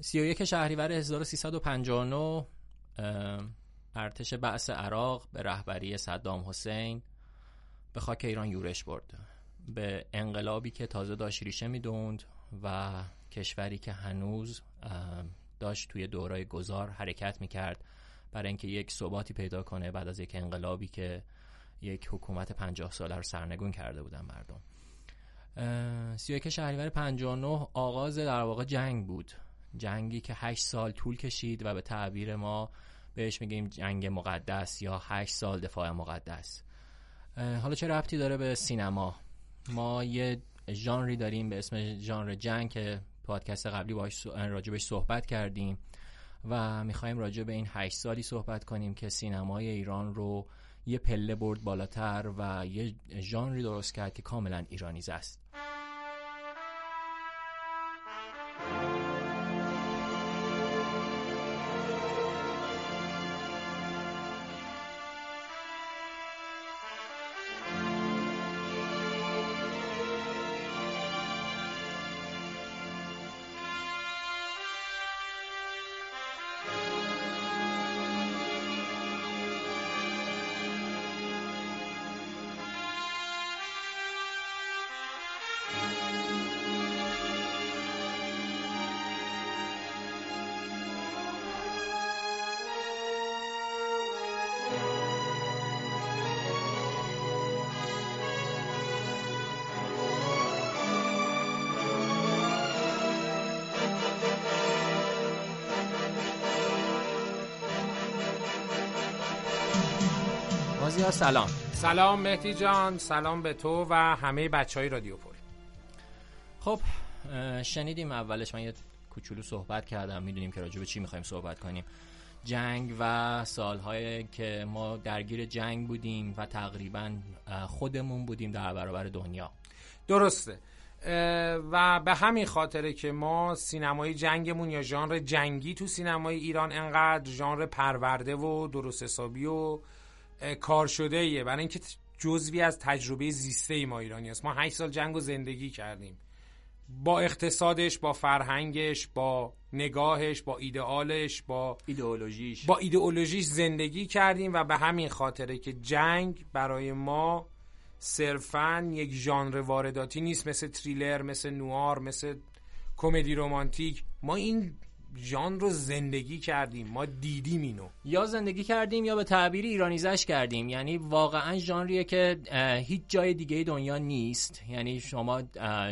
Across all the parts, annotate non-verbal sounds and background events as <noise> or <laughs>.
31 شهریور 1359 ارتش بعث عراق به رهبری صدام حسین به خاک ایران یورش برد. به انقلابی که تازه داشت ریشه می‌دوند و کشوری که هنوز داشت توی دورای گذار حرکت می‌کرد برای اینکه یک ثباتی پیدا کنه بعد از یک انقلابی که یک حکومت پنجاه ساله رو سرنگون کرده بودن مردم. سی یک شهریور 59 آغاز در واقع جنگ بود. جنگی که هشت سال طول کشید و به تعبیر ما بهش میگیم جنگ مقدس یا هشت سال دفاع مقدس. حالا چه ربطی داره به سینما؟ ما یه ژانری داریم به اسم ژانر جنگ که پادکست قبلی باش راجبش صحبت کردیم و می‌خوایم راجع به این هشت سالی صحبت کنیم که سینمای ایران رو یه پله برد بالاتر و یه ژانری درست کرد که کاملا ایرانیز است. سلام؟ سلام مهدی جان سلام به تو و همه بچه های رادیو پول خب شنیدیم اولش من یه کوچولو صحبت کردم می‌دونیم که راجع به چی می‌خوایم صحبت کنیم. جنگ و سالهایی که ما درگیر جنگ بودیم و تقریبا خودمون بودیم در برابر دنیا. درسته. و به همین خاطره که ما سینمای جنگمون یا ژانر جنگی تو سینمای ایران انقدر ژانر پرورده و درست حسابی و کار شده ایه برای اینکه جزوی از تجربه زیسته ما ایرانی است ما 8 سال جنگ و زندگی کردیم. با اقتصادش با فرهنگش با نگاهش با ایدئالش با ایدئولوژیش. با ایدئولوژیش زندگی کردیم و به همین خاطره که جنگ برای ما صرفا یک ژانر وارداتی نیست. مثل تریلر مثل نوار مثل کمدی رومانتیک ما این ژان رو زندگی کردیم ما دیدیم اینو. یا زندگی کردیم یا به تعبیر ایرانیزش کردیم. یعنی واقعا ژانریه که هیچ جای دیگه دنیا نیست. یعنی شما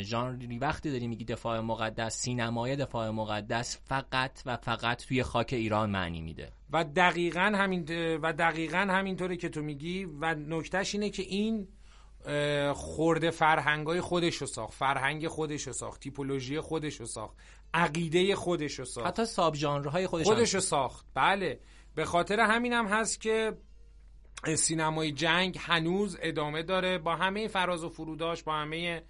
ژانری وقتی داری میگی دفاع مقدس سینمای دفاع مقدس فقط و فقط توی خاک ایران معنی میده. و دقیقا همین و دقیقا همینطوره که تو میگی و نکتهش اینه که این خورده فرهنگای خودش رو ساخت فرهنگ خودش رو ساخت تیپولوژی خودش رو ساخت. عقیده خودش رو ساخت. حتی ساب ژانرهای خودش خودش رو ساخت. بله. به خاطر همینم هم هست که سینمای جنگ هنوز ادامه داره. با همه فراز و فروداش با همه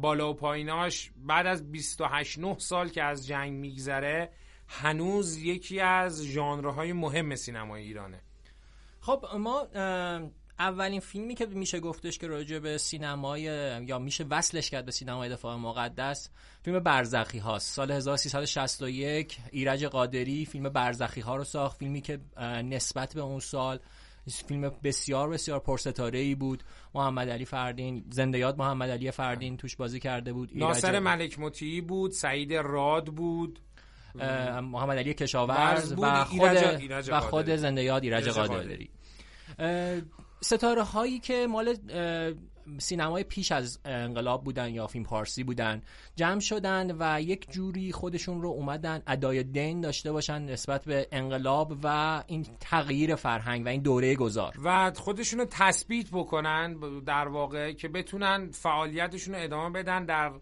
بالا و پاییناش بعد از 28 9 سال که از جنگ میگذره هنوز یکی از ژانرهای مهم سینمای ایرانه. خب ما اولین فیلمی که میشه گفتش که راجع به سینمای یا میشه وصلش کرد به سینمای دفاع مقدس فیلم برزخی هاست. سال 1361 ایرج قادری فیلم برزخی ها رو ساخت. فیلمی که نسبت به اون سال فیلم بسیار بسیار پرستاره ای بود. محمد علی فردین زنده یاد محمد علی فردین توش بازی کرده بود. ناصر ملک مطیعی بود سعید راد بود. محمد علی کشاورز و خود, و خود زنده یاد ایرج قادری. ستاره هایی که مال سینمای پیش از انقلاب بودن یا فیلم پارسی بودن جمع شدن و یک جوری خودشون رو اومدن ادای دین داشته باشن نسبت به انقلاب و این تغییر فرهنگ و این دوره گذار. و خودشون رو تثبیت بکنن در واقع که بتونن فعالیتشون رو ادامه بدن در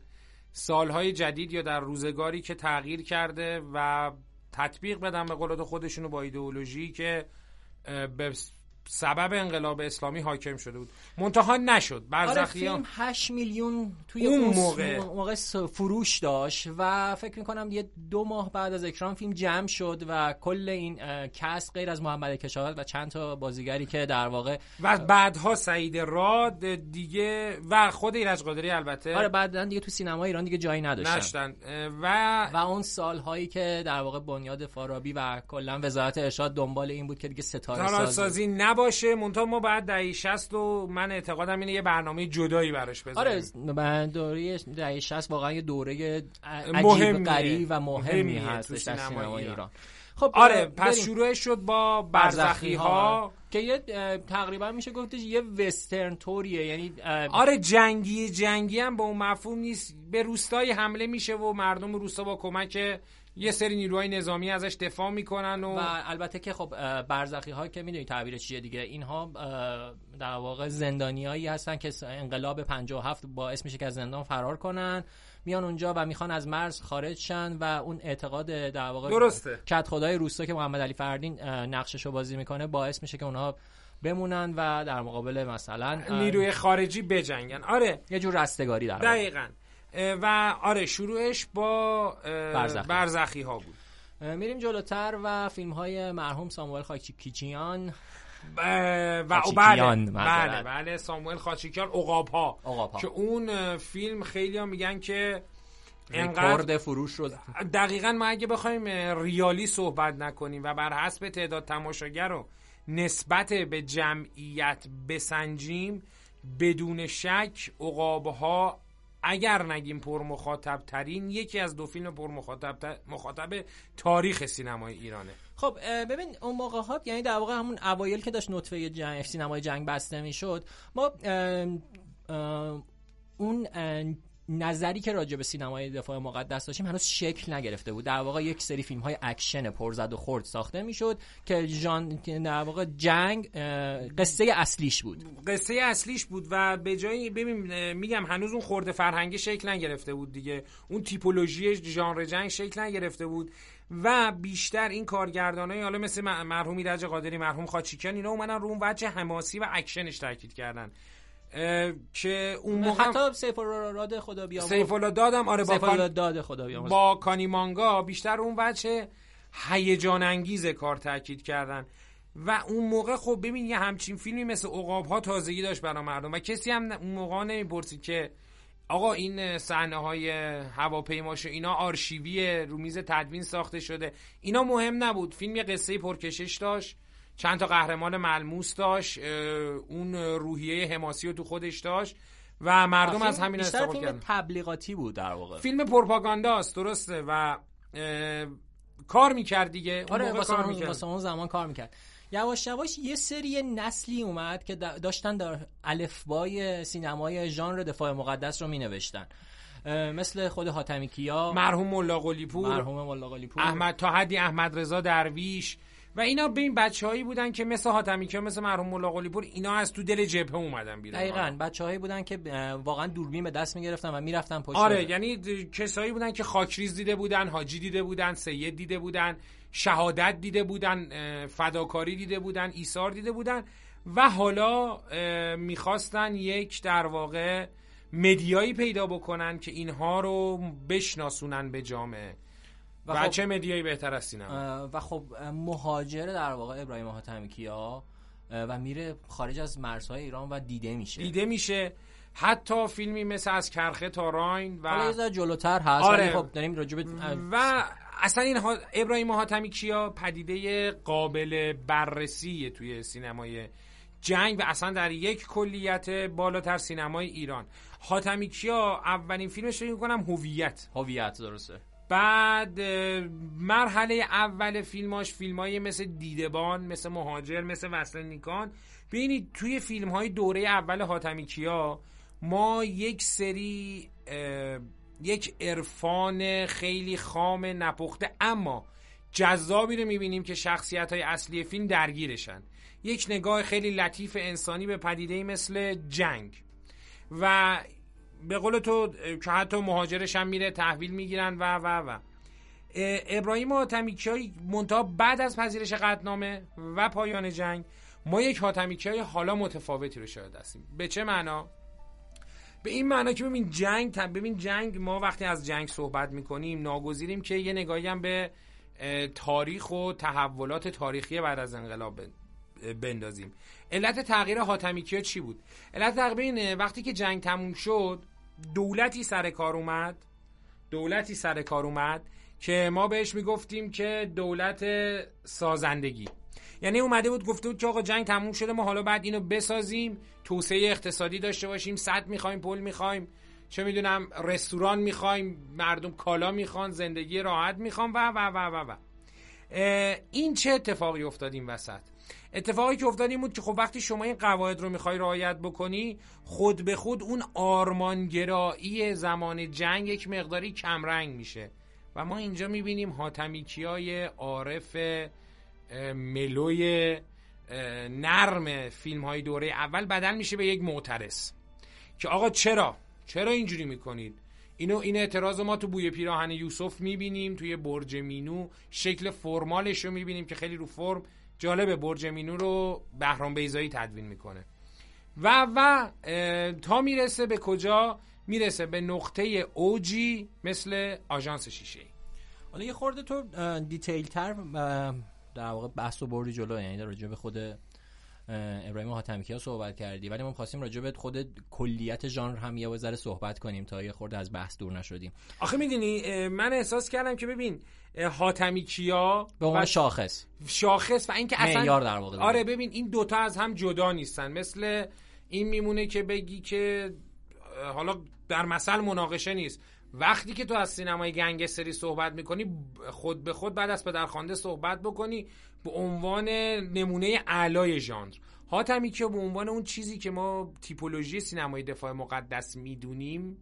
سالهای جدید یا در روزگاری که تغییر کرده و تطبیق بدن به قول خودشون با ایدئولوژی که به سبب انقلاب اسلامی حاکم شده بود. منتها نشد. برزخی آره فیلم 8 میلیون توی اون, موقع. موقع فروش داشت و فکر می‌کنم یه دو ماه بعد از اکران فیلم جمع شد و کل این کس غیر از محمد کشاورز و چند تا بازیگری که در واقع و بعدها سعید راد دیگه و خود ایرج قادری البته. آره بعدا دیگه تو سینما ایران دیگه جایی نداشتن. و و اون سالهایی که در واقع بنیاد فارابی و کلا وزارت ارشاد دنبال این بود که دیگه ستاره سازی نباشه مونتا ما بعد دهه 60 و من اعتقادم اینه یه برنامه جدایی براش بذاریم. آره دوره دهه 60 واقعا یه دوره عجیب غریب و مهمی هستش در سینما ایران. خب آره پس شروعش شد با برزخی ها که یه تقریبا میشه گفتش یه وسترن توریه یعنی آره جنگی جنگی هم به اون مفهوم نیست. به روستای حمله میشه و مردم روستا با کمک یه سری نیروهای نظامی ازش دفاع می‌کنن و, و البته که خب برزخی ها که می‌دونی تعبیر چیه دیگه اینها در واقع زندانیایی هستن که انقلاب 57 باعث میشه که از زندان فرار کنن. میان اونجا و می‌خوان از مرز خارج شن و اون اعتقاد در واقع درسته. کت خدای روستا که محمد علی فردین نقشش رو بازی می‌کنه باعث میشه که اونها بمونن و در مقابل مثلا نیروی خارجی بجنگن. آره. یه جور رستگاری در دقیقاً. و آره شروعش با برزخی, برزخی. ها بود. میریم جلوتر و فیلم های مرحوم ساموئل خاچیکیچیان و بله بله بله ساموئل خاچیکیان اقاب ها که اون فیلم خیلی ها میگن که انقدر فروش رو دقیقا ما اگه بخوایم ریالی صحبت نکنیم و بر حسب تعداد تماشاگر رو نسبت به جمعیت بسنجیم بدون شک ها اگر نگیم پر مخاطب ترین یکی از دو فیلم پر مخاطب, مخاطب تاریخ سینمای ایرانه. خب ببین اون موقع ها یعنی در واقع همون اوایل که داشت نطفه جنگ سینمای جنگ بسته می‌شد ما اون نظری که راجع به سینمای دفاع مقدس داشتیم هنوز شکل نگرفته بود. در واقع یک سری فیلم های اکشن پرزد و خورد ساخته می‌شد که جان در واقع جنگ قصه اصلیش بود. قصه اصلیش بود و به جای ببین میگم هنوز اون خرده فرهنگی شکل نگرفته بود دیگه. اون تیپولوژی ژانر جنگ شکل نگرفته بود و بیشتر این کارگردانای حالا مثل مرحوم ایرج قادری مرحوم خاچیکیان اینا اومدن رو اون وجه حماسی و اکشنش تاکید کردن. که اون موقع حتی سیف راد خدا بیامرز. سیف دادم آره با کان... داد خدا بیامرز. با کانی مانگا بیشتر اون بچه هیجان انگیز کار تاکید کردن. و اون موقع خب ببین یه همچین فیلمی مثل عقاب ها تازگی داشت برای مردم و کسی هم اون موقع نمی‌پرسید که آقا این صحنه های هواپیماش اینا آرشیوی رو میز تدوین ساخته شده. اینا مهم نبود. فیلم یه قصه پرکشش داشت. چند تا قهرمان ملموس داشت اون روحیه حماسی رو تو خودش داشت و مردم از همین استفاده کردن. تبلیغاتی بود در واقع. فیلم پروپاگانداست درسته و کار می‌کرد دیگه آره واسه اون زمان کار می‌کرد. یواش یواش یه سری نسلی اومد که داشتن در الفبای سینمای ژانر دفاع مقدس رو مینوشتن. مثل خود حاتمی کیا مرحوم ملا مرحوم ملا احمد تا حدی احمد رضا درویش. و اینا به این بچههایی بودن که مثل حاتمی که مثل مرحوم مولا قلیپور اینا از تو دل جبهه اومدن بیرون. دقیقاً. بچههایی بودن که واقعا دوربین به دست می‌گرفتن و می‌رفتن پشت. آره یعنی کسایی بودن که خاکریز دیده بودن حاجی دیده بودن سید دیده بودن شهادت دیده بودن فداکاری دیده بودن ایثار دیده بودن و حالا می‌خواستن یک در واقع مدیایی پیدا بکنن که اینها رو بشناسونن به جامعه. و, خب چه مدیایی بهتر از سینما؟ و خب مهاجر در واقع ابراهیم حاتمی کیا و میره خارج از مرزهای ایران و دیده میشه. دیده میشه. حتی فیلمی مثل از کرخه تا راین و حالا جلوتر هست آره. خب داریم راجب و اصلا این ها... ابراهیم حاتمی کیا پدیده قابل بررسی توی سینمای جنگ و اصلا در یک کلیت بالاتر سینمای ایران. حاتمی کیا اولین فیلمش رو کنم هویت. هویت درسته. بعد مرحله اول فیلماش فیلم های مثل دیدبان مثل مهاجر مثل وصل نیکان. ببینید توی فیلم های دوره اول حاتمی کیا ما یک سری یک عرفان خیلی خام نپخته اما جذابی رو می‌بینیم که شخصیت های اصلی فیلم درگیرشن. یک نگاه خیلی لطیف انسانی به پدیده مثل جنگ. و به قول تو که حتی مهاجرش هم میره تحویل می‌گیرن و و و. ابراهیم حاتمی های منتها بعد از پذیرش قطنامه و پایان جنگ ما یک حاتمیکی های حالا متفاوتی رو شاهد هستیم. به چه معنا؟ به این معنا که ببین جنگ ببین جنگ ما وقتی از جنگ صحبت می‌کنیم ناگزیریم که یه نگاهی هم به تاریخ و تحولات تاریخی بعد از انقلاب بندازیم. علت تغییر حاتمیکی ها چی بود؟ علت تغییر اینه وقتی که جنگ تموم شد دولتی سر کار اومد دولتی سر کار اومد که ما بهش می‌گفتیم که دولت سازندگی. یعنی اومده بود گفته بود که آقا جنگ تموم شده ما حالا بعد اینو بسازیم توسعه اقتصادی داشته باشیم صد می‌خوایم پل می‌خوایم چه می‌دونم رستوران می‌خوایم مردم کالا می‌خوان زندگی راحت می‌خوان و و و و و. این چه اتفاقی افتاد این وسط؟ اتفاقی که افتاد این بود که خب وقتی شما این قواعد رو می‌خوای رعایت بکنی خود به خود اون آرمانگرایی زمان جنگ یک مقداری کمرنگ میشه. و ما اینجا می‌بینیم حاتمیکی های عارف ملوی نرم فیلم های دوره اول بدل میشه به یک معترس که آقا چرا؟ چرا اینجوری می‌کنید؟ اینو این اعتراض ما تو بوی پیراهن یوسف می‌بینیم توی برج مینو. شکل فرمالش رو می‌بینیم که خیلی رو فرم جالب برج مینو رو بهرام بیزایی تدوین می‌کنه. و و تا می‌رسه به کجا؟ می‌رسه به نقطه اوجی مثل آژانس شیشه حالا یه خورده تو دیتیل تر در واقع بحث و بردی جلو یعنی راجع به خود ابراهیم حاتمی ها صحبت کردی. ولی ما خواستیم راجع به خود کلیت ژانر هم یه ذره صحبت کنیم تا یه خورده از بحث دور نشدیم. آخه می‌دونی من احساس کردم که ببین حاتمی کیا به عنوان شاخص. شاخص و اینکه اصلا در واقع آره ببین این دوتا از هم جدا نیستن. مثل این میمونه که بگی که حالا در مثل مناقشه نیست. وقتی که تو از سینمای گنگستری صحبت می‌کنی خود به خود بعد از پدرخوانده صحبت بکنی. به عنوان نمونه اعلای ژانر. حاتمی که به عنوان اون چیزی که ما تیپولوژی سینمای دفاع مقدس می‌دونیم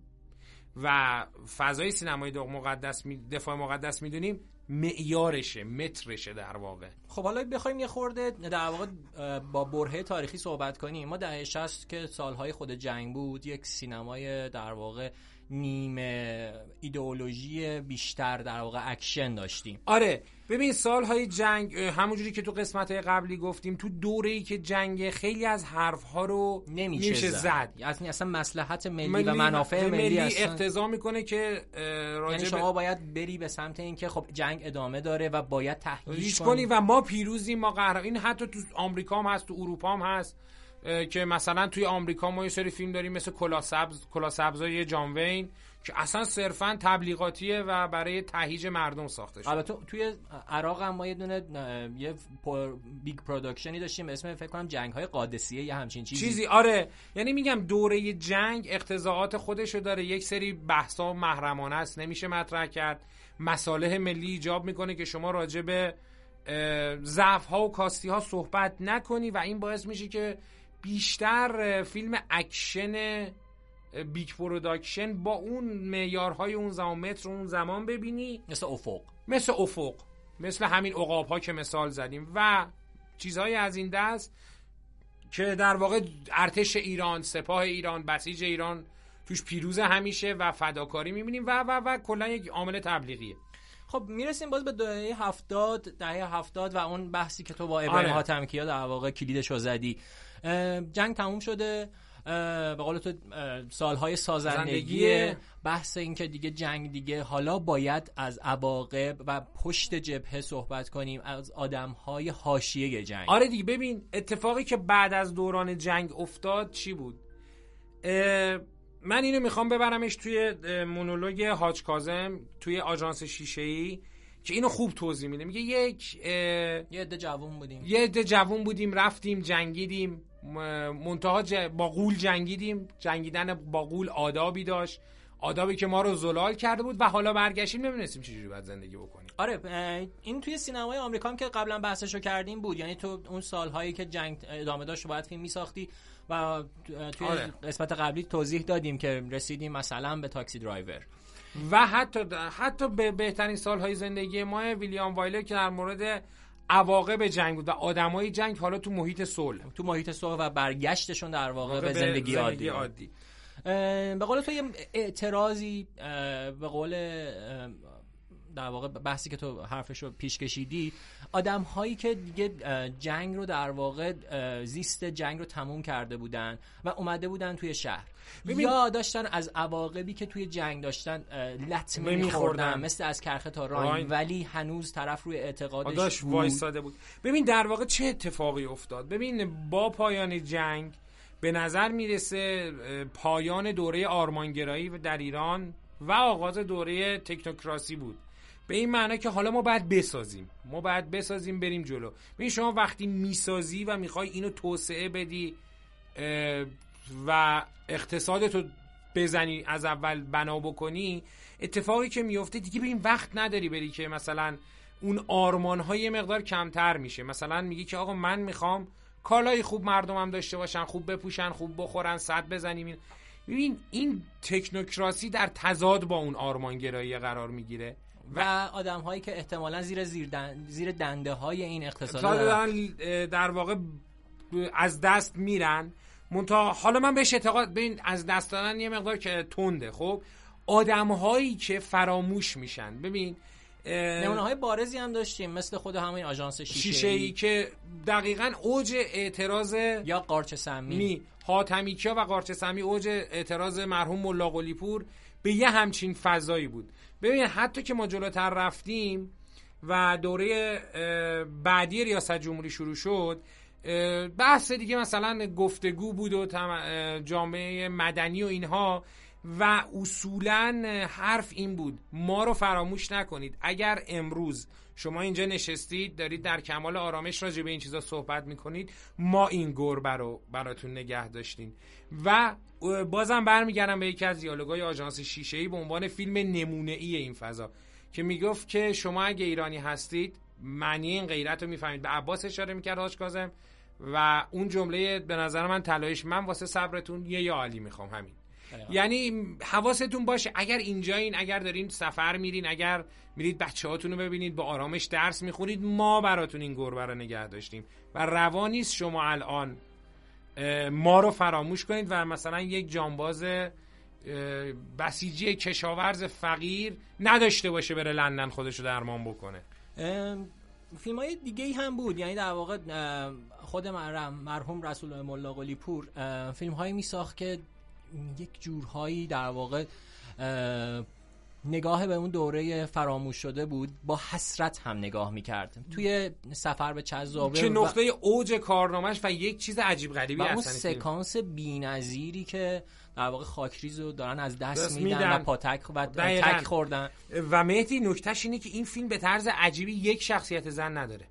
و فضای سینمای مقدس دفاع مقدس می‌دونیم معیارشه مترشه در واقع. خب حالا بخوایم یه خورده در واقع با برهه تاریخی صحبت کنیم. ما دهه 60 که سالهای خود جنگ بود یک سینمای در واقع نیمه ایدئولوژی بیشتر در واقع اکشن داشتیم. آره ببین سالهای جنگ همونجوری که تو قسمت های قبلی گفتیم تو دوره ای که جنگ خیلی از حرف ها رو نمیشه زد. یعنی اصلا مصلحت ملی, ملی و منافع ملی, ملی اقتضا می‌کنه که یعنی شما باید بری به سمت اینکه خب جنگ ادامه داره و باید تهییج کنی. و ما پیروزیم ما قهرمان این حتی تو آمریکا هم هست تو اروپا هم هست که مثلا توی آمریکا ما یه سری فیلم داریم مثل کلاه سبز کلاه سبزای جان وین که اصلا صرفا تبلیغاتیه و برای تهیج مردم ساخته شده. البته توی عراق هم ما یه دونه یه big production ی داشتیم. اسم فکر کنم جنگ های قادسیه یا همچین چیزی. چیزی. آره. یعنی میگم دوره جنگ اقتضائات خودشو داره. یک سری بحثا محرمانه است. نمیشه مطرح کرد. مصالح ملی ایجاب می‌کنه که شما راجع به ضعف ها و کاستی ها صحبت نکنی و این باعث میشه که بیشتر فیلم اکشن big production با اون معیارهای اون زمان متر اون زمان ببینی. مثل افق. مثل افق. مثل همین عقاب ها که مثال زدیم. و چیزهای از این دست که در واقع ارتش ایران سپاه ایران بسیج ایران توش پیروز همیشه و فداکاری می‌بینیم. و و و کلا یک عامل تبلیغیه. خب می‌رسیم باز به دهه هفتاد دهه هفتاد و اون بحثی که تو با ابراهیم آره. حاتمکیا در واقع کلیدش رو زدی جنگ تموم شده. به قول تو سالهای سازندگی بحث این که دیگه جنگ دیگه حالا باید از عواقب و پشت جبهه صحبت کنیم از آدمهای حاشیه جنگ. آره دیگه ببین اتفاقی که بعد از دوران جنگ افتاد چی بود؟ من اینو می‌خوام ببرمش توی مونولوگ حاج کازم توی آژانس شیشه ای که اینو خوب توضیح میده. میگه یک یه عده جوون بودیم. یه عده جوون بودیم رفتیم جنگیدیم. منتها با قول جنگیدیم. جنگیدن با قول آدابی داشت. آدابی که ما رو زلال کرده بود و حالا برگشتیم. نمی‌دونستیم چجوری باید زندگی بکنیم. آره این توی سینمای آمریکا هم که قبلا بحثشو کردیم بود. یعنی تو اون سالهایی که جنگ ادامه داشت باید فیلم میساختی و توی آره. قسمت قبلی توضیح دادیم که رسیدیم مثلا به تاکسی درایور. و حتی حتی به بهترین سالهای زندگی ما ویلیام وایلر که در مورد عواقب جنگ بود و آدمای جنگ حالا تو محیط صلح. تو محیط صلح و برگشتشون در واقع به, زندگی, زندگی عادی, به قول تو یه اعتراضی به قول در واقع بحثی که تو حرفش رو پیش کشیدی آدم هایی که دیگه جنگ رو در واقع زیست جنگ رو تموم کرده بودن و اومده بودن توی شهر. یا داشتن از عواقبی که توی جنگ داشتن لطمه میخوردن مثل از کرخه تا راین. ولی هنوز طرف روی اعتقادش داشت وایساده بود. ببین در واقع چه اتفاقی افتاد؟ ببین با پایان جنگ به نظر می‌رسه پایان دوره آرمانگرایی در ایران و آغاز دوره تکنوکراسی بود. به این معنی که حالا ما باید بسازیم. ما باید بسازیم بریم جلو. ببین شما وقتی می‌سازی و می‌خوای اینو توسعه بدی و اقتصادتو بزنی از اول بنا بکنی اتفاقی که میفته دیگه به این وقت نداری بری که مثلا اون آرمان های مقدار کمتر میشه. مثلا میگی که آقا من می‌خوام کالای خوب مردمم داشته باشن خوب بپوشن خوب بخورن صد بزنیم. ببین این تکنوکراسی در تضاد با اون آرمانگرایی قرار می‌گیره. و, آدم هایی که احتمالا زیر زیر, زیر دنده های این اقتصاد در واقع از دست میرن. منتها حالا من بهش اعتقاد ببین از دست دادن یه مقدار که تنده. خب آدم هایی که فراموش میشن. ببین نمونه های بارزی هم داشتیم مثل خود همین آژانس شیشه, شیشه ای که دقیقا اوج اعتراض یا قارچ سمی. حاتمی کیا و قارچ سمی اوج اعتراض مرحوم ملا به یه همچین فضایی بود. ببین حتی که ما جلوتر رفتیم و دوره بعدی ریاست جمهوری شروع شد بحث دیگه مثلا گفتگو بود و جامعه مدنی و اینها و اصولا حرف این بود ما رو فراموش نکنید. اگر امروز شما اینجا نشستید دارید در کمال آرامش راجع به این چیزا صحبت می‌کنید. ما این گربه رو براتون نگه داشتیم. و بازم برمیگردم به یکی از دیالوگای آژانس شیشه ای به عنوان فیلم نمونه ای این فضا که می‌گفت که شما اگه ایرانی هستید معنی این غیرت رو می‌فهمید. به عباس اشاره می‌کرد هاش کازم و اون جمله به نظر من تلایش من واسه صبرتون یه یا عالی می‌خوام همین. یعنی حواستون باشه اگر اینجایین اگر دارین سفر میرین اگر میرید بچه هاتون رو ببینید با آرامش درس می‌خونید ما براتون این گربه رو نگه داشتیم. و روا نیست شما الان ما رو فراموش کنید و مثلا یک جانباز بسیجی کشاورز فقیر نداشته باشه بره لندن خودش رو درمان بکنه. فیلم های دیگه ای هم بود. یعنی در واقع خود مرحوم رسول ملا قلی پور فیلم هایی می ساخت که یک جورهایی در واقع نگاه به اون دوره فراموش شده بود با حسرت هم نگاه می‌کرد توی سفر به چذابه چه نقطه اوج کارنامش و یک چیز عجیب غریبی و اون سکانس بی‌نظیری که در واقع خاکریز رو دارن از دست, میدن, و پاتک و تک خوردن. و مهدی نکتهش اینه که این فیلم به طرز عجیبی یک شخصیت زن نداره.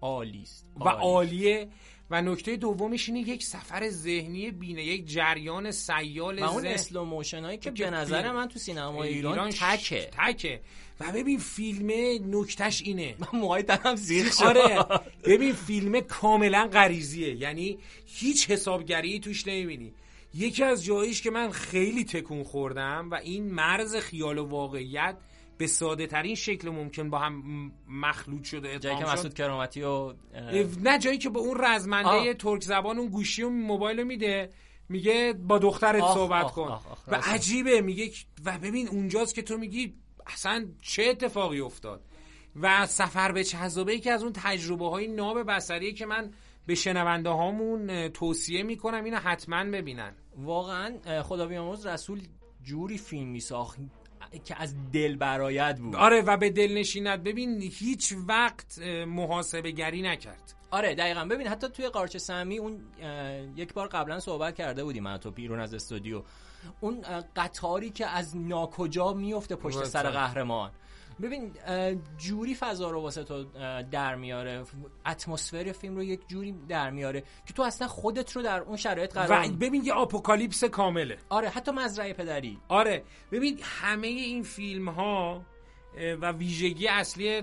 عالی است. و عالیه. و نکته دومش اینه یک سفر ذهنی بینه یک جریان سیال و اون slow motion هایی که به نظر من تو سینما ایران, ایران تکه. تکه. و ببین فیلم نکتش اینه. <laughs> موهای دارم زیر آره. <laughs> ببین فیلم کاملا غریزیه. یعنی هیچ حسابگری توش نمی‌بینی. یکی از جاییش که من خیلی تکون خوردم و این مرز خیال و واقعیت به ساده ترین شکل ممکن با هم مخلوط شده جایی که مسعود کرامتی و نه جایی که با اون رزمنده ترک زبان اون گوشی و موبایل میده میگه با دخترت صحبت آخ کن. آخ و عجیبه میگه و ببین اونجاست که تو میگی اصلا چه اتفاقی افتاد. و سفر به چهزابه که از اون تجربه های ناب بسریه که من به شنونده هامون توصیه می‌کنم اینو حتما ببینن. واقعا خدا بیاموز رسول جوری فیلم میساخت. که از دل برایت بود. آره و به دل نشیند ببین هیچ وقت محاسبه گری نکرد. آره دقیقا. ببین حتی توی قارچ سمی اون یک بار قبلا صحبت کرده بودیم من تو بیرون از استودیو. اون قطاری که از ناکجا میفته پشت سر قهرمان. ببین جوری فضا رو واسه تو در میاره. اتمسفر فیلم رو یک جوری در میاره که تو اصلا خودت رو در اون شرایط قرار و ببین یه آپوکالیپس کامله. آره حتی مزرعه پدری. آره. ببین همه این فیلم ها و ویژگی اصلی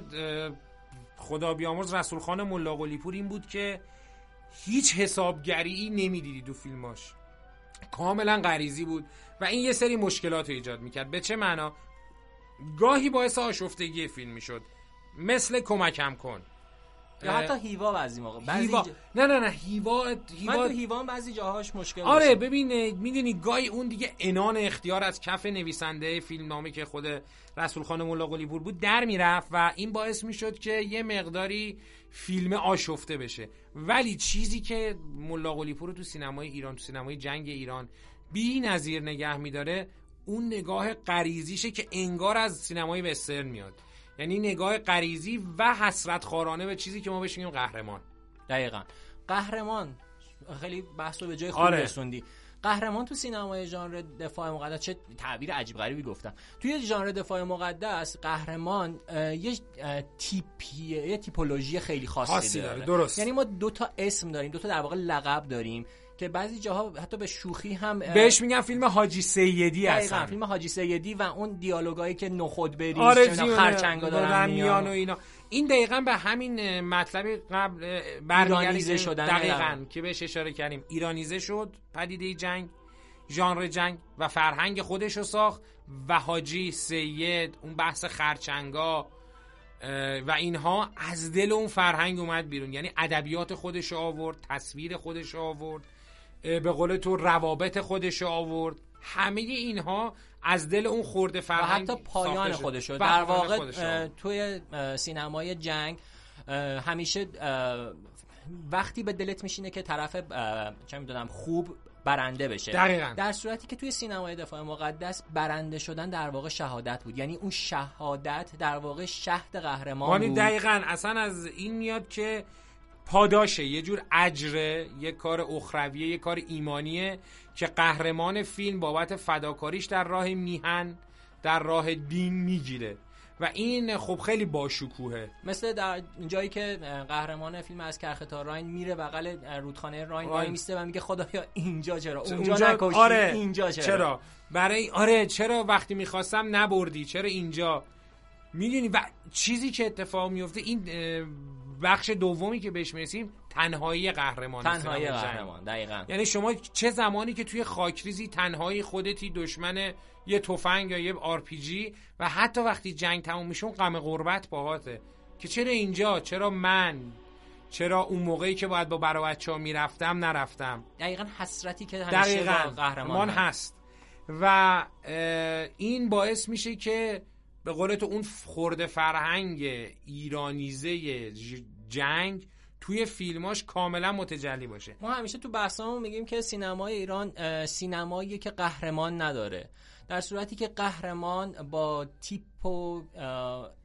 خدا بیامرز رسول خان ملا پور این بود که هیچ حسابگری نمی‌دیدی تو فیلماش. کاملا غریزی بود و این یه سری مشکلات رو ایجاد می‌کرد. به چه معنا؟ گاهی باعث آشفتگی فیلم می‌شد. مثل کمکم کن. یا حتی هیوا بعضی موقع. بعضی هیوا. ج... نه نه نه هیوا من هیوا تو هیوا بعضی جاهاش مشکل آره داشتم. ببین می‌دونی گای اون دیگه انان اختیار از کف نویسنده فیلم نامه که خود رسول خان ملا قلی پور بود در می‌رفت و این باعث می‌شد که یه مقداری فیلم آشفته بشه. ولی چیزی که ملا قلی پور رو تو سینمای ایران تو سینمای جنگ ایران بی نظیر نگه میداره اون نگاه غریزیشه که انگار از سینمای وسترن میاد. یعنی نگاه غریزی و حسرت خارانه به چیزی که ما بهش میگیم قهرمان. دقیقا. قهرمان خیلی بحث رو به جای خوب آره. رسوندی. قهرمان تو سینمای ژانر دفاع مقدس چه تعبیر عجیب غریبی گفتم. توی ژانر دفاع مقدس قهرمان یه تیپیه یه تیپولوژی خیلی خاصی, خاصی داره، درست. یعنی ما دو تا اسم داریم دو تا در واقع لقب داریم. که بعضی جاها حتی به شوخی هم بهش میگن فیلم حاجی سیدی هستن فیلم حاجی سیدی و اون دیالوگایی که نخود بریز آره. خرچنگا دارن میان و اینا این دقیقا به همین اه، مطلب قبل ایرانیزه شدن دقیقا دقیقاً. که بهش اشاره کردیم ایرانیزه شد پدیده جنگ ژانر جنگ و فرهنگ خودش رو ساخت و حاجی سید اون بحث خرچنگا و اینها از دل اون فرهنگ اومد بیرون یعنی ادبیات خودش رو آورد تصویر خودش رو آورد به قول تو روابط خودش رو آورد. همه اینها از دل اون خورده و فرهنگ حتی پایان و در واقع توی سینمای جنگ همیشه وقتی به دلت میشینه که طرف چه می‌دونم خوب برنده بشه. دقیقاً. در صورتی که توی سینمای دفاع مقدس برنده شدن در واقع شهادت بود. یعنی اون شهادت در واقع شهد قهرمان یعنی بود. دقیقا اصلا از این میاد که پاداشه یه جور اجره یه کار اخرویه یه کار ایمانیه که قهرمان فیلم بابت فداکاریش در راه میهن در راه دین می‌گیره. و این خب خیلی باشکوهه. مثل در جایی که قهرمان فیلم از کرخ تا راین میره بغل رودخانه راین. وای میسته و میگه خدایا اینجا چرا؟ اونجا, اونجا آره. اینجا چرا, چرا؟ برای آره چرا وقتی می‌خواستم نبردی؟ چرا اینجا؟ می‌دونی و چیزی که اتفاق میفته این بخش دومی که بهش می‌رسیم تنهایی قهرمان تنهایی. قهرمان دقیقا. یعنی شما چه زمانی که توی خاکریزی تنهایی خودتی دشمن یه تفنگ یا یه آر پی جی و حتی وقتی جنگ تموم میشه اون غم غربت باهاته. که چرا اینجا؟ چرا من؟ چرا اون موقعی که باید با برا بچه ها می‌رفتم نرفتم؟ دقیقا حسرتی که همیشه دقیقا. قهرمان هست. و این باعث میشه که به قول تو اون خورده فرهنگ ایرانیزه جنگ توی فیلماش کاملا متجلی باشه. ما همیشه تو بحثامون میگیم که سینمای ایران سینمایی که قهرمان نداره. در صورتی که قهرمان با تیپ و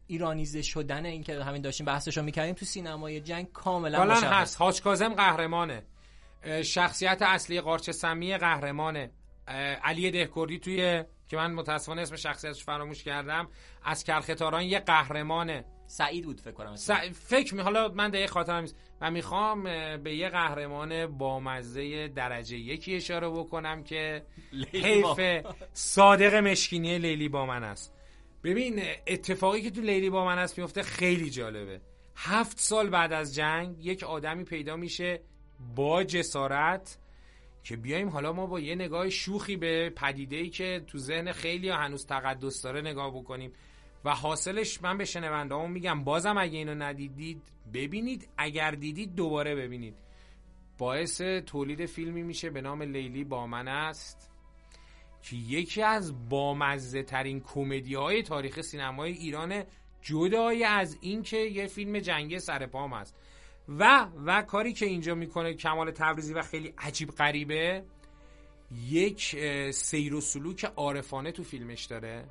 ایرانیزه شدن این که همین داشتیم بحثشو می‌کردیم تو سینمای جنگ کاملا مشخص. هست. حاج کاظم قهرمانه شخصیت اصلی قارچ سمی قهرمانه علی دهکردی توی که من متاسفانه اسم شخصیتش فراموش کردم از کرختاران یه قهرمانه. سعید بود فکر کنم س... فکر می حالا من دقیق خاطرم نیست. و می‌خوام به یه قهرمان بامزه درجه یکی اشاره بکنم که با- حیف صادق مشکینی لیلی با من است. ببین اتفاقی که تو لیلی با من است میفته خیلی جالبه. هفت سال بعد از جنگ یک آدمی پیدا میشه با جسارت که بیایم حالا ما با یه نگاه شوخی به پدیده‌ای که تو ذهن خیلی هنوز تقدس داره نگاه بکنیم. و حاصلش من به شنونده میگم بازم اگه اینو ندیدید ببینید. اگر دیدید دوباره ببینید. باعث تولید فیلمی میشه به نام لیلی با من است که یکی از بامزه ترین کمدی های تاریخ سینمای ایران جدای از این که یه فیلم جنگی سر پام است. و و کاری که اینجا می‌کنه کمال تبریزی و خیلی عجیب غریبه یک سیر و سلوک عارفانه تو فیلمش داره.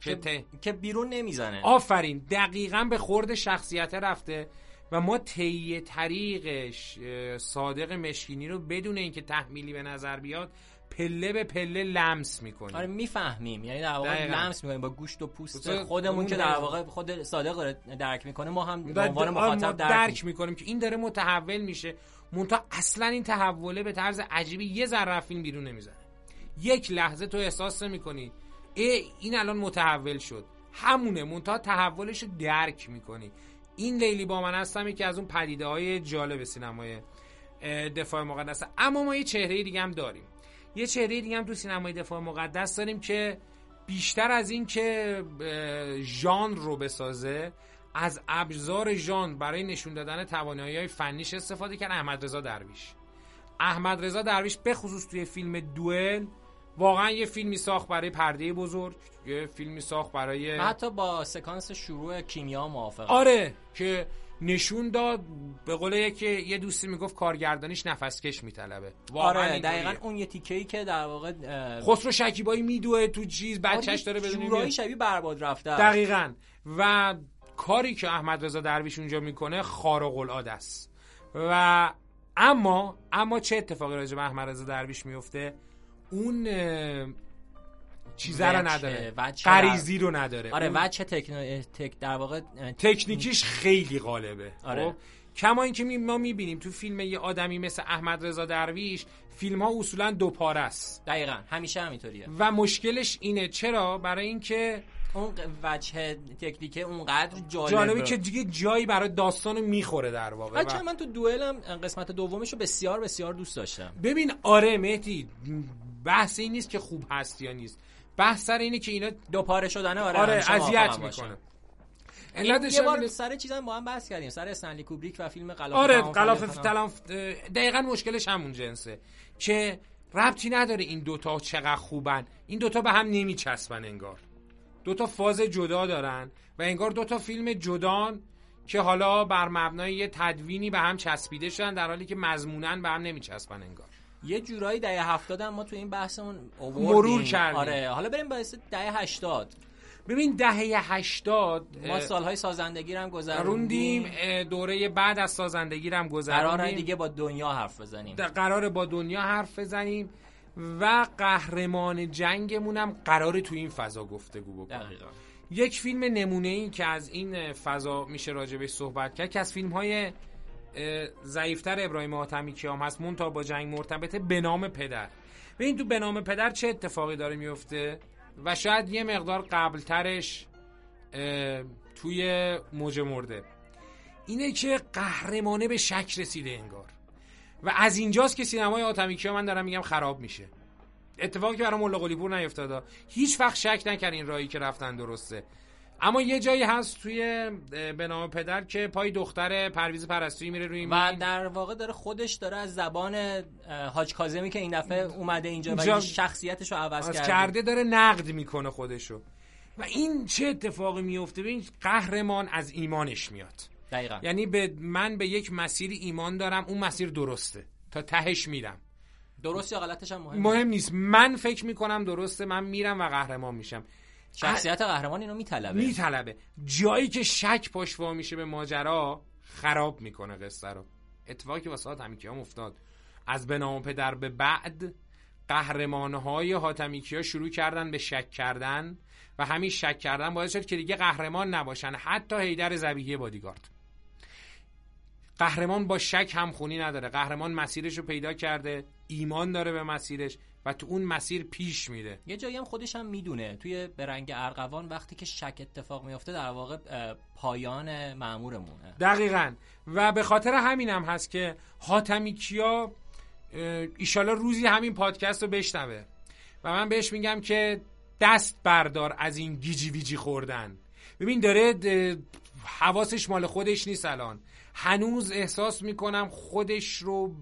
که که بیرون نمی‌زنه. آفرین. دقیقا به خورد شخصیت رفته و ما طی طریقش صادق مشکینی رو بدون اینکه تحمیلی به نظر بیاد پله به پله لمس می‌کنیم. آره می‌فهمیم. یعنی در واقع دقیقاً. لمس می‌کنیم با گوشت و پوست خودمون که در. واقع خود صادق داره درک می‌کنه ما هم به عنوان مخاطب درک, درک می‌کنیم. که این داره متحول میشه. مونتا اصلا این تحوله به طرز عجیبی یه ذره فیلم بیرون نمی‌زنه. یک لحظه تو احساس می‌کنی ای این الان متحول شد. همونه مونتا تحولش رو درک می‌کنی. این لیلی با من هستم که از اون پدیده های جالب سینمای دفاع مقدس. اما ما یه چهره دیگه هم داریم. یه چهره دیگه هم تو سینمای دفاع مقدس داریم که بیشتر از این که ژانر رو بسازه از ابزار ژان برای نشون دادن توانایی های فنیش استفاده کرد احمد رضا درویش. احمد رضا درویش به خصوص توی فیلم دوئل واقعا یه فیلمی ساخت برای پرده بزرگ یه فیلمی ساخت برای حتی با سکانس شروع کیمیا موافقم. آره که نشون داد به قول یکی یه دوستی می‌گفت کارگردانیش نفسکش میطلبه. آره دقیقا اون یه تیکه ای که در واقع خسرو شکیبایی میدوه تو چیز بچهش داره بدون جورایی شبیه برباد رفته دقیقا. و کاری که احمد رضا درویش اونجا می‌کنه خارق العاده است. و اما اما چه اتفاقی راجع به احمد رضا درویش میفته اون چیزا رو نداره. غریزی رو نداره. آره وجه تکنو... تک در واقع تکنیکیش خیلی غالبه. آره. خب؟ کما اینکه ما می‌بینیم تو فیلم یه آدمی مثل احمد رضا درویش فیلم ها اصولا دو پاره است. دقیقا. همیشه همینطوریه. و مشکلش اینه. چرا؟ برای اینکه اون وجه تکنیکه اونقدر جالبه جالبی که دیگه جایی برای داستانو می‌خوره در واقع. بچه من تو دوئلم قسمت دومش رو بسیار بسیار دوست داشتم. ببین آره مهدی بحث این نیست که خوب هست یا نیست. بحث سر اینه که اینا دو پاره شدنه آره, آره اذیت می‌کنه. این یه بار سر چیزا با هم بحث کردیم سر استنلی کوبریک و فیلم قلاف آره قلاف تلانف دقیقا مشکلش همون جنسه که ربطی نداره این دوتا چقدر خوبن. این دوتا به هم نمیچسبن انگار. دوتا فاز جدا دارن و انگار دوتا فیلم جدان که حالا بر مبنای یه تدوینی به هم چسبیده شدن در حالی که مضمونن به هم نمیچسبن انگار. یه جورایی دهه 70 ما تو این بحثمون مرور کردیم. آره حالا بریم باعث دهه 80 ببین دهه 80 ما سالهای سازندگی هم گذروندیم. دوره بعد از سازندگی هم گذروندیم. قرار دیگه با دنیا حرف بزنیم. قرار با دنیا حرف بزنیم و قهرمان جنگمون هم قرار تو این فضا گفتگو بکنیم. یک فیلم نمونه ای که از این فضا میشه راجبش صحبت کرد که از فیلم های ضعیفتر ابراهیم حاتمی کیام هست مونتا با جنگ مرتبطه به نام پدر. این تو به نام پدر چه اتفاقی داره میفته؟ و شاید یه مقدار قبلترش توی موج مرده. اینه که قهرمانه به شک رسیده انگار. و از اینجاست که سینمای حاتمی کیا من دارم میگم خراب میشه. اتفاقی که برای ملا قلیپور نیفتاده. هیچ وقت شک نکرد این راهی که رفتن درسته. اما یه جایی هست توی به نام پدر که پای دختر پرویز پرستویی میره روی و در واقع داره خودش داره از زبان حاج کاظمی که این دفعه اومده اینجا و شخصیتش رو عوض کرده. کرده داره نقد می‌کنه خودشو. و این چه اتفاقی میفته به این قهرمان از ایمانش میاد. دقیقا. یعنی به من به یک مسیر ایمان دارم اون مسیر درسته. تا تهش میرم. درست یا غلطش هم مهم, مهم نیست. من فکر می‌کنم درسته من میرم و قهرمان میشم. شخصیت قهرمان اینو میطلبه. میطلبه. جایی که شک پشت میشه به ماجرا خراب می‌کنه قصه رو. اتفاقی که واسه حاتمیکیان افتاد. از بنام پدر به بعد قهرمانهای حاتمیکی ها شروع کردن به شک کردن و همین شک کردن باعث شد که دیگه قهرمان نباشن. حتی هیدر زبیحی بادیگارد. قهرمان با شک هم خونی نداره. قهرمان مسیرش رو پیدا کرده. ایمان داره به مسیرش. و تو اون مسیر پیش میره. یه جایی هم خودش هم می‌دونه. توی برنگ ارغوان وقتی که شک اتفاق میفته در واقع پایان معمورمونه دقیقا. و به خاطر همینم هست که حاتمی کیا ایشالا روزی همین پادکست رو بشنوه. و من بهش میگم که دست بردار از این گیجی ویجی خوردن. ببین داره حواسش مال خودش نیست الان. هنوز احساس می‌کنم خودش رو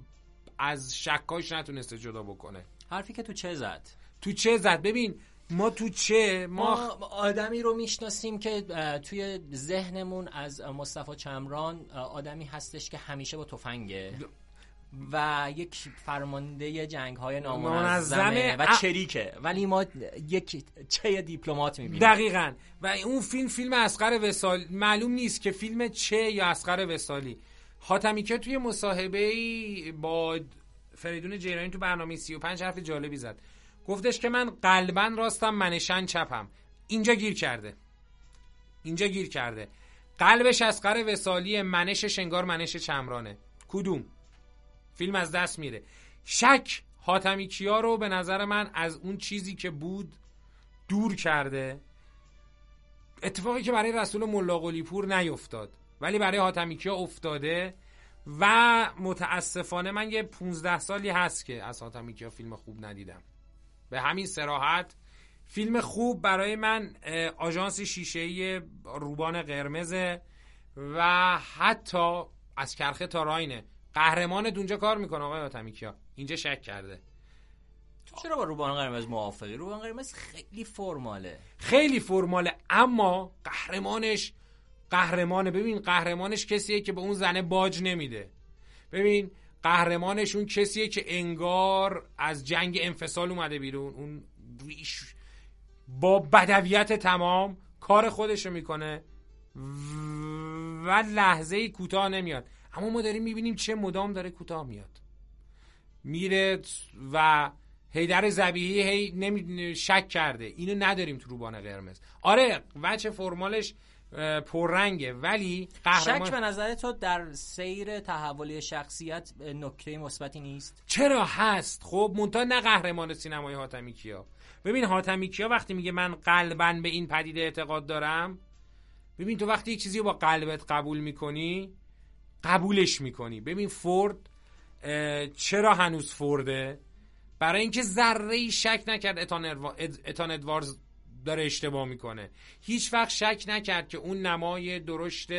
از شکاش نتونسته جدا بکنه. حرفی که تو چه زد؟ تو چه زد؟ ببین ما تو چه ما, ما آدمی رو می‌شناسیم که توی ذهنمون از مصطفی چمران آدمی هستش که همیشه با تفنگه. و یک فرمانده جنگ های نامنظمه و چریکه. ولی ما یک چه دیپلمات می‌بینیم. دقیقا. و اون فیلم فیلم اسقر وسال معلوم نیست که فیلم چه یا اسقر وسالی. حاتمی که توی مصاحبه با فریدون جیرانی تو برنامه 35 حرف جالبی زد. گفتش که من قلبا راستم منشن چپم. اینجا گیر کرده. اینجا گیر کرده. قلبش از قره وسالی منشش انگار منش چمرانه. کدوم؟ فیلم از دست میره. شک حاتمی کیا رو به نظر من از اون چیزی که بود دور کرده. اتفاقی که برای رسول ملا پور نیفتاد. ولی برای حاتمی کیا افتاده و متاسفانه من یه 15 سالی هست که از حاتمی کیا فیلم خوب ندیدم. به همین سراحت فیلم خوب برای من آژانس شیشه‌ای روبان قرمز و حتی از کرخه تا راینه. قهرمانت اونجا کار می‌کنه آقای حاتمی کیا. اینجا شک کرده. چرا با روبان قرمز موافقی؟ روبان قرمز خیلی فرماله. خیلی فرماله اما قهرمانش قهرمانه. ببین قهرمانش کسیه که به اون زنه باج نمیده. ببین قهرمانش اون کسیه که انگار از جنگ انفصال اومده بیرون. اون ریش با بدویت تمام کار خودشو می‌کنه و لحظه کوتاه نمیاد. اما ما داریم می‌بینیم چه مدام داره کوتاه میاد. میره و هیدر زبیهی هی نمی شک کرده. اینو نداریم تو روبان قرمز. آره وچه فرمالش پررنگه. ولی قهرمان شک به نظر تو در سیر تحولی شخصیت نکته مثبتی نیست؟ چرا هست؟ خب مونتا نه قهرمان سینمای حاتمی کیا. ببین حاتمی کیا وقتی میگه من قلبا به این پدیده اعتقاد دارم ببین تو وقتی یک چیزی رو با قلبت قبول می‌کنی قبولش می‌کنی. ببین فورد چرا هنوز فورده؟ برای اینکه ذره شک نکرد اتان, ادوارز داره اشتباه می‌کنه. هیچ وقت شک نکرد که اون نمای درشت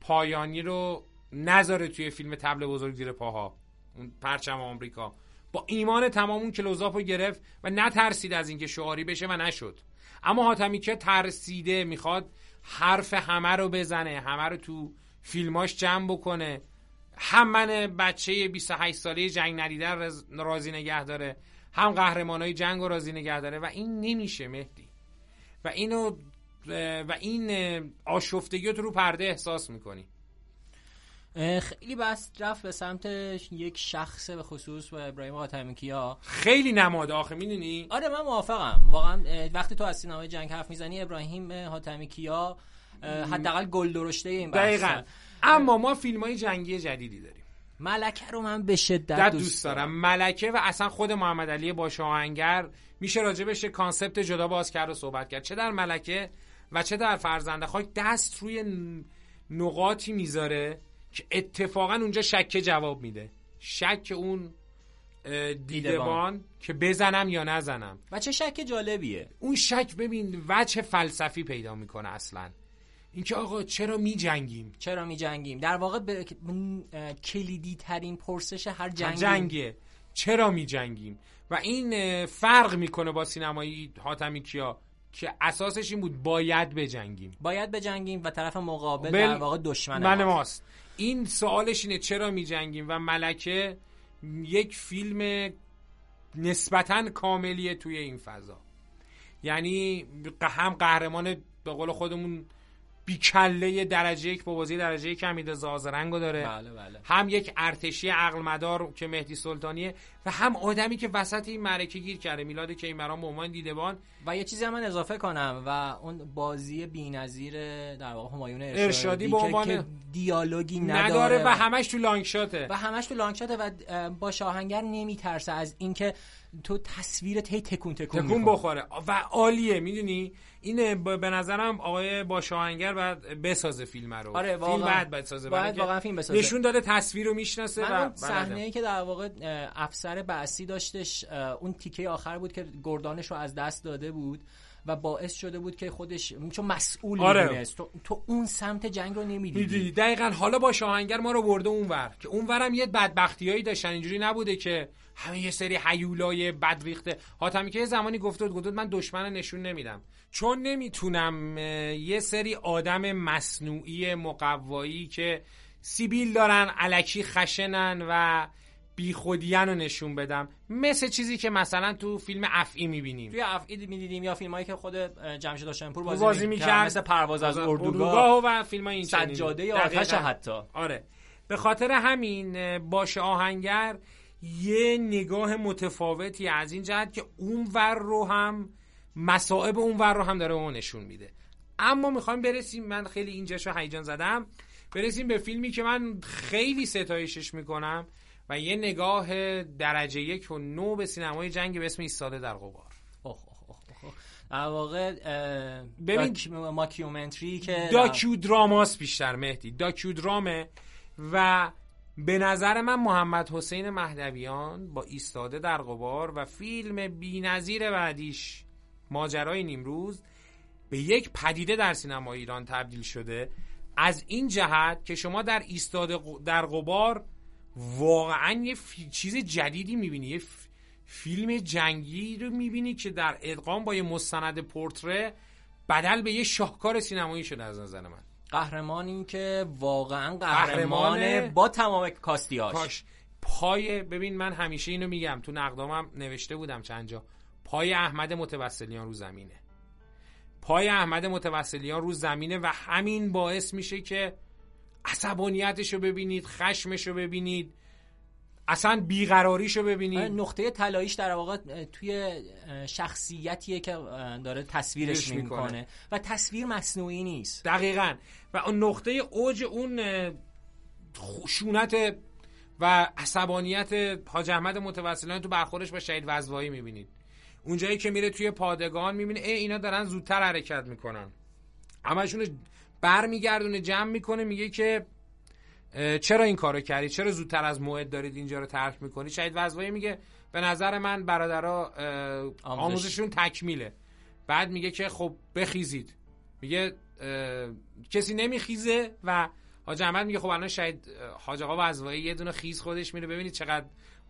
پایانی رو نذاره توی فیلم تبل بزرگ زیر پاها. اون پرچم آمریکا. با ایمان تمام اون کلوزاپ رو گرفت و نترسید از اینکه شعاری بشه و نشد. اما حاتمی که ترسیده می‌خواد حرف همه رو بزنه همه رو تو فیلماش جمع بکنه. هم من بچه 28 ساله جنگ ندیده راضی نگه داره هم قهرمان های جنگ رو راضی نگه داره و این نمیشه مهدی. و اینو و این آشفتگی رو پرده احساس می‌کنی. خیلی بس رفت به سمت یک شخص به خصوص و ابراهیم حاتمی کیا خیلی نماد آخه می‌دونی؟ آره من موافقم. واقعا وقتی تو از سینمای جنگ حرف می‌زنی ابراهیم حاتمی کیا حداقل گل درشته این دقیقاً. اما ما فیلم های جنگی جدیدی داریم. ملکه رو من به شدت دوست دارم. ملکه و اصلا خود محمد علی باش آهنگر میشه راجبش کانسپت جدا باز کرد و صحبت کرد. چه در ملکه و چه در فرزنده خاک دست روی نقاطی می‌ذاره که اتفاقا اونجا شکه جواب میده. شک اون دیدبان که بزنم یا نزنم. و چه شک جالبیه. اون شک ببین وچه فلسفی پیدا می‌کنه اصلا. اینکه آقا چرا می جنگیم چرا می جنگیم در واقع ب... کلیدی ترین پرسش هر جنگ جنگه چرا می جنگیم و این فرق می‌کنه با سینمایی حاتمی کیا؟ که اساسش این بود باید بجنگیم. باید بجنگیم و طرف مقابل بل... در واقع دشمن من ماست. این سوالش اینه چرا می جنگیم و ملکه یک فیلم نسبتا کاملیه توی این فضا. یعنی هم قهرمان به قول خودمون بیکله درجه یک با بازی درجه یک حمید زازرنگو داره بله بله. هم یک ارتشی عقل مدار که مهدی سلطانیه و هم آدمی که وسط این معرکه گیر کرده میلاد کیمران به عنوان دیدبان. و یه چیزی هم من اضافه کنم و اون بازی بی‌نظیر در واقع همایون ارشادی, ارشادی به عنوان که دیالوگی نداره, نداره و همش تو لانگ شاته. و همش تو لانگ شاته و با شاهنگر نمیترسه از اینکه تو تصویرت هی تکون تکون, تکون بخوره. و عالیه می‌دونی؟ اینه به نظرم آقای با شاهنگر باید بسازه فیلم رو. آره فیلم بعد بسازه باید واقعا فیلم بسازه. نشون داده تصویر رو می‌شناسه و صحنه ای که در واقع افسر بعثی داشتش اون تیکه آخر بود که گردانش رو از دست داده بود و باعث شده بود که خودش چون مسئول آره. تو, تو اون سمت جنگ رو نمی‌دیدی. دقیقا. حالا با شاهنگر ما رو برده اونور که اونورم یه بدبختیایی داشتن. اینجوری نبوده که همه یه سری حیولای بد ریخته حاتمی که یه زمانی گفته بود من دشمن نشون نمیدم. چون نمی‌تونم یه سری آدم مصنوعی مقوایی که سیبیل دارن علکی خشنن و بی خودیان رو نشون بدم. مثل چیزی که مثلا تو فیلم افعی می‌بینیم. توی افعی می‌دیدیم یا فیلم هایی که خود جمشید هاشمپور بازی, بازی می‌کرد مثل پرواز از اردوگاه و فیلم این سجاده آتش حتی. آره. به خاطر همین باشه آهنگر یه نگاه متفاوتی از این جهت که اون ور رو هم مصائب اون ور رو هم داره اون نشون میده. اما می‌خوایم برسیم من خیلی اینجاشو هیجان زدم. برسیم به فیلمی که من خیلی ستایشش می‌کنم. و یه نگاه درجه یک و نو به سینمای جنگ به اسم ایستاده در غبار. در واقع ببین doc... mockumentary که docudrama س بیشتر مهدی. docudrama ه و به نظر من محمد حسین مهدویان با ایستاده در غبار و فیلم بی‌نظیر بعدیش ماجرای نیمروز به یک پدیده در سینما ایران تبدیل شده. از این جهت که شما در ایستاد در قبار واقعا یه چیز جدیدی می‌بینی. یه فیلم جنگی رو می‌بینی که در ادغام با یه مستند پورتره بدل به یه شاهکار سینمایی شده از نظر من. قهرمانی که واقعا قهرمان با تمام کاستیاش. کاش. پای ببین من همیشه اینو میگم. تو نقدامم نوشته بودم چند جا. پای احمد متوسلیان رو زمینه. پای احمد متوسلیان رو زمینه و همین باعث میشه که عصبانیتش رو ببینید خشمش رو ببینید اصلا بیقراریشو ببینید. نقطه طلاییش در واقع توی شخصیتیه که داره تصویرش می‌کنه. و تصویر مصنوعی نیست. دقیقا. و اون نقطه اوج اون خشونت و عصبانیت حاج احمد متوسلان تو برخورش با شهید وزوایی می‌بینید. اونجایی که میره توی پادگان می‌بینه ای اینا دارن زودتر حرکت می‌کنن. همشون برمیگردونه جمع می‌کنه میگه که چرا این کارو کردی؟ چرا زودتر از موعد دارید اینجا رو ترک می‌کنی؟ شاید وزوایی میگه به نظر من برادرها آموزششون تکمیله. بعد میگه که خب بخیزید. میگه کسی نمیخیزه و حاج احمد میگه خب الان شاید حاج آقا وزوایی یه دونه خیز خودش میره. ببینید چقدر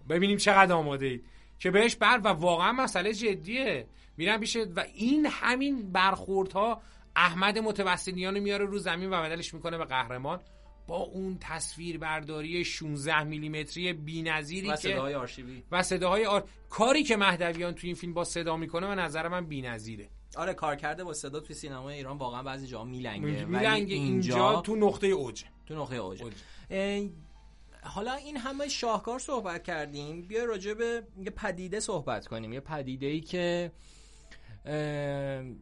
ببینیم چقدر آماده اید. که بهش بر و واقعا مسئله جدیه. میرن پیش و این همین برخوردها احمد متوسلیان میاره رو زمین و بدلش می‌کنه به قهرمان. با اون تصویر برداری 16 میلیمتری بی‌نظیری که صداهای آرشیوی. و صداهای آر... کاری که مهدویان تو این فیلم با صدا می‌کنه به نظر من بی‌نظیره. آره کار کرده با صدا توی سینمای ایران واقعا بعضی جاها میلنگه. میلنگه. اینجا تو نقطه اوج. تو نقطه اوج, حالا این همه شاهکار صحبت کردیم. بیا راجع به یه پدیده صحبت کنیم. یه پدیده ای که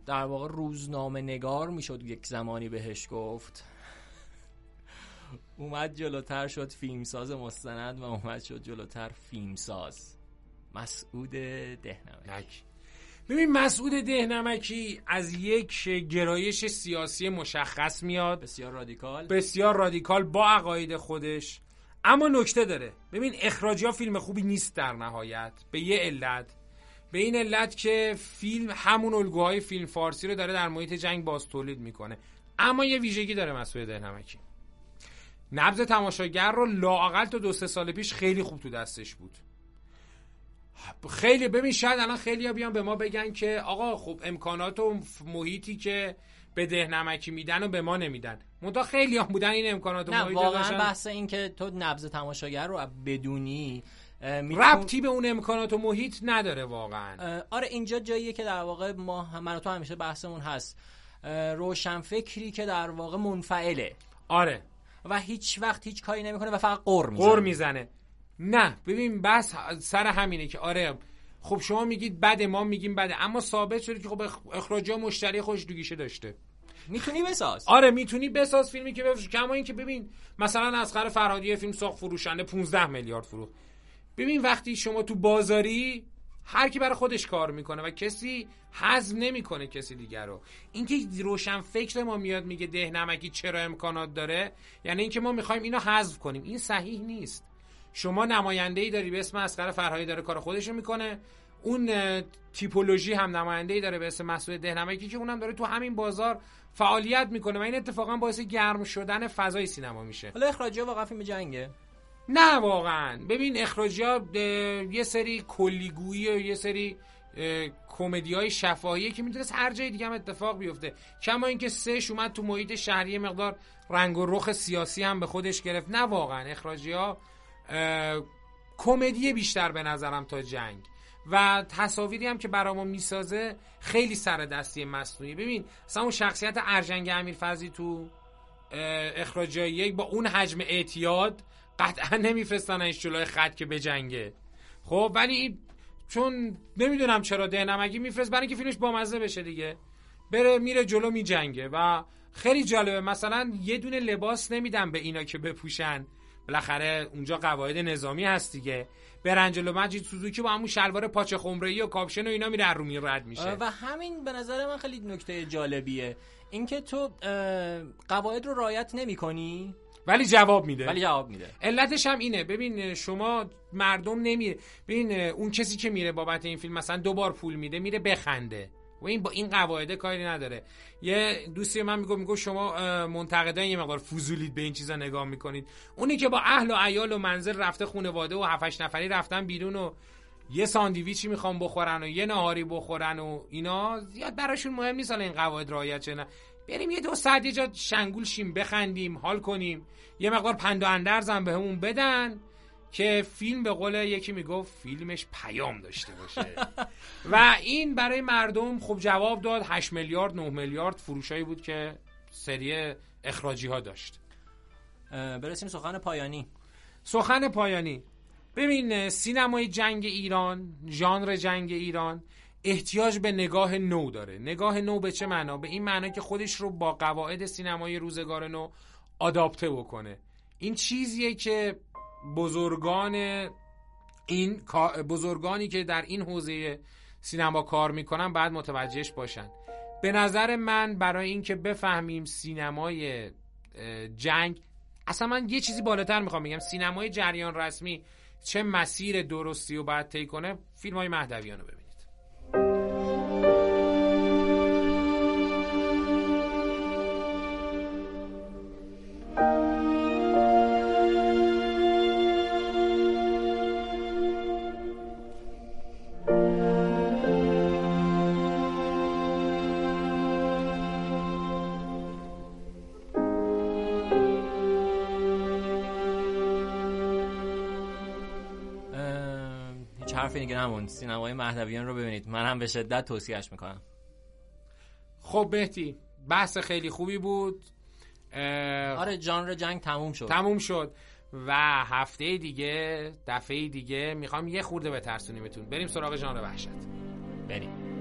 در واقع روزنامه نگار می‌شد یک زمانی بهش گفت. اومد جلوتر شد فیلمساز مستند و اومد شد جلوتر فیلمساز. مسعود دهنمکی. ببین مسعود دهنمکی از یک گرایش سیاسی مشخص میاد. بسیار رادیکال. بسیار رادیکال با عقاید خودش. اما نکته داره. ببین اخراجی ها فیلم خوبی نیست در نهایت. به یه علت. به این علت که فیلم همون الگوهای فیلم فارسی رو داره در محیط جنگ باز تولید می‌کنه. اما یه ویژگی داره مسعود دهنمکی نبض تماشاگر رو لااقل تا دو سه سال پیش خیلی خوب تو دستش بود. خیلی ببین شاید الان خیلی بیان به ما بگن که آقا خب امکانات و محیطی که به ده نمکی میدن و به ما نمیدن. منتها خیلی هم بودن این امکانات و محیط واقعا بحث این که تو نبض تماشاگر رو بدونی ربطی به اون امکانات و محیط نداره واقعا. آره اینجا جاییه که در واقع ما من تو همیشه بحثمون هست. روشن فکری که در واقع منفعله. آره. و هیچ وقت هیچ کاری نمی‌کنه و فقط قر می‌زنه. قر می‌زنه. نه ببین بس سر همینه که آره خب شما میگید بده ما میگیم بده اما ثابت شده که خب اخراجی مشتری خوش دوگیشه داشته؟ می‌تونی بساز. آره می‌تونی بساز فیلمی که بفروش. کما اینکه ببین مثلا اسقر فرهادی فیلم ساخت فروشنده 15 میلیارد فروخت. ببین وقتی شما تو بازاری هر کی برای خودش کار می‌کنه و کسی حزم نمی‌کنه کسی دیگر رو. اینکه روشن فکر ما میاد میگه ده نمکی چرا امکانات داره؟ یعنی اینکه ما می‌خوایم اینو حذف کنیم. این صحیح نیست. شما نماینده ای داری به اسم اسقر فرهایی داره کار خودش می‌کنه. اون تیپولوژی هم نماینده ای داره به اسم مسعود دهنمکی که اونم داره تو همین بازار فعالیت می‌کنه و این اتفاقا باعث گرم شدن فضای سینما میشه. حالا اخراجی واقعا فیلم جنگه. نه واقعا. ببین اخراجی ها یه سری کلیگویی و یه سری کمدی های شفاهیه که می‌تونست هر جای دیگه هم اتفاق بیفته. کما اینکه سهش اومد تو محیط شهری مقدار رنگ و رخ سیاسی هم به خودش گرفت. نه واقعا. اخراجی ها کمدی بیشتر به نظرم تا جنگ. و تصاویری هم که برامون می‌سازه خیلی سر دستی مصنوعی ببین مثلا اون شخصیت ارجنگ امیر فضی تو اخراجی یک با اون حجم اعتیاد قطعا نمیفرستنش جلوی خط که بجنگه خب ولی چون نمی‌دونم چرا دهنمگی میفرست برای اینکه فیلمش بامزه بشه دیگه. بره میره جلو میجنگه و خیلی جالبه. مثلا یه دونه لباس نمیدن به اینا که بپوشن. بالاخره اونجا قواعد نظامی هست دیگه. برن جلو مجید سوزوکی با همون شلوار پاچه خمره و کاپشن و اینا میره رو رد میشه. و همین به نظر من خیلی نکته جالبیه. اینکه تو قواعد رو رعایت نمی‌کنی؟ ولی جواب میده. ولی جواب میده. علتش هم اینه. ببین شما مردم نمیره ببین اون کسی که میره بابت این فیلم مثلا دو بار پول میده میره بخنده. و این با این قواعد کاری نداره. یه دوستی من میگه میگه شما منتقدان یه مقدار فضولید به این چیزا نگاه می‌کنید. اونی که با اهل و عیال و منزل رفته خانواده و هفتش نفری رفتن بیرون و یه ساندویچی می‌خوام بخورن و یه نهاری بخورن و اینا زیاد براشون مهم نیست این قواعد رعایت چه نه. بریم یه دو ساعت یه جا شنگول شیم بخندیم حال کنیم. یه مقدار پند و اندرزم بهمون بدن که فیلم به قول یکی می‌گفت فیلمش پیام داشته باشه. <laughs> و این برای مردم خب جواب داد. 8 میلیارد 9 میلیارد فروشایی بود که سری اخراجی ها داشت برسیم سخن پایانی. سخن پایانی. ببین سینمای جنگ ایران ژانر جنگ ایران احتیاج به نگاه نو داره. نگاه نو به چه معنا؟ به این معنا که خودش رو با قواعد سینمای روزگار نو آداپته بکنه. این چیزیه که بزرگان این بزرگانی که در این حوزه سینما کار می‌کنن بعد متوجهش باشن. به نظر من برای اینکه بفهمیم سینمای جنگ اصلا من یه چیزی بالاتر می‌خوام بگم. سینمای جریان رسمی چه مسیر درستی رو باید طی کنه؟ فیلم های مهدویان رو ببینید حرفی دیگه نموند سینمای مهدویان رو ببینید. من هم به شدت توصیهش می‌کنم. خب بهتی بحث خیلی خوبی بود. آره جانر جنگ تموم شد. تموم شد. و هفته دیگه دفعه دیگه می‌خوام یه خورده به ترسونیمتون. بریم سراغ ژانر وحشت. بریم.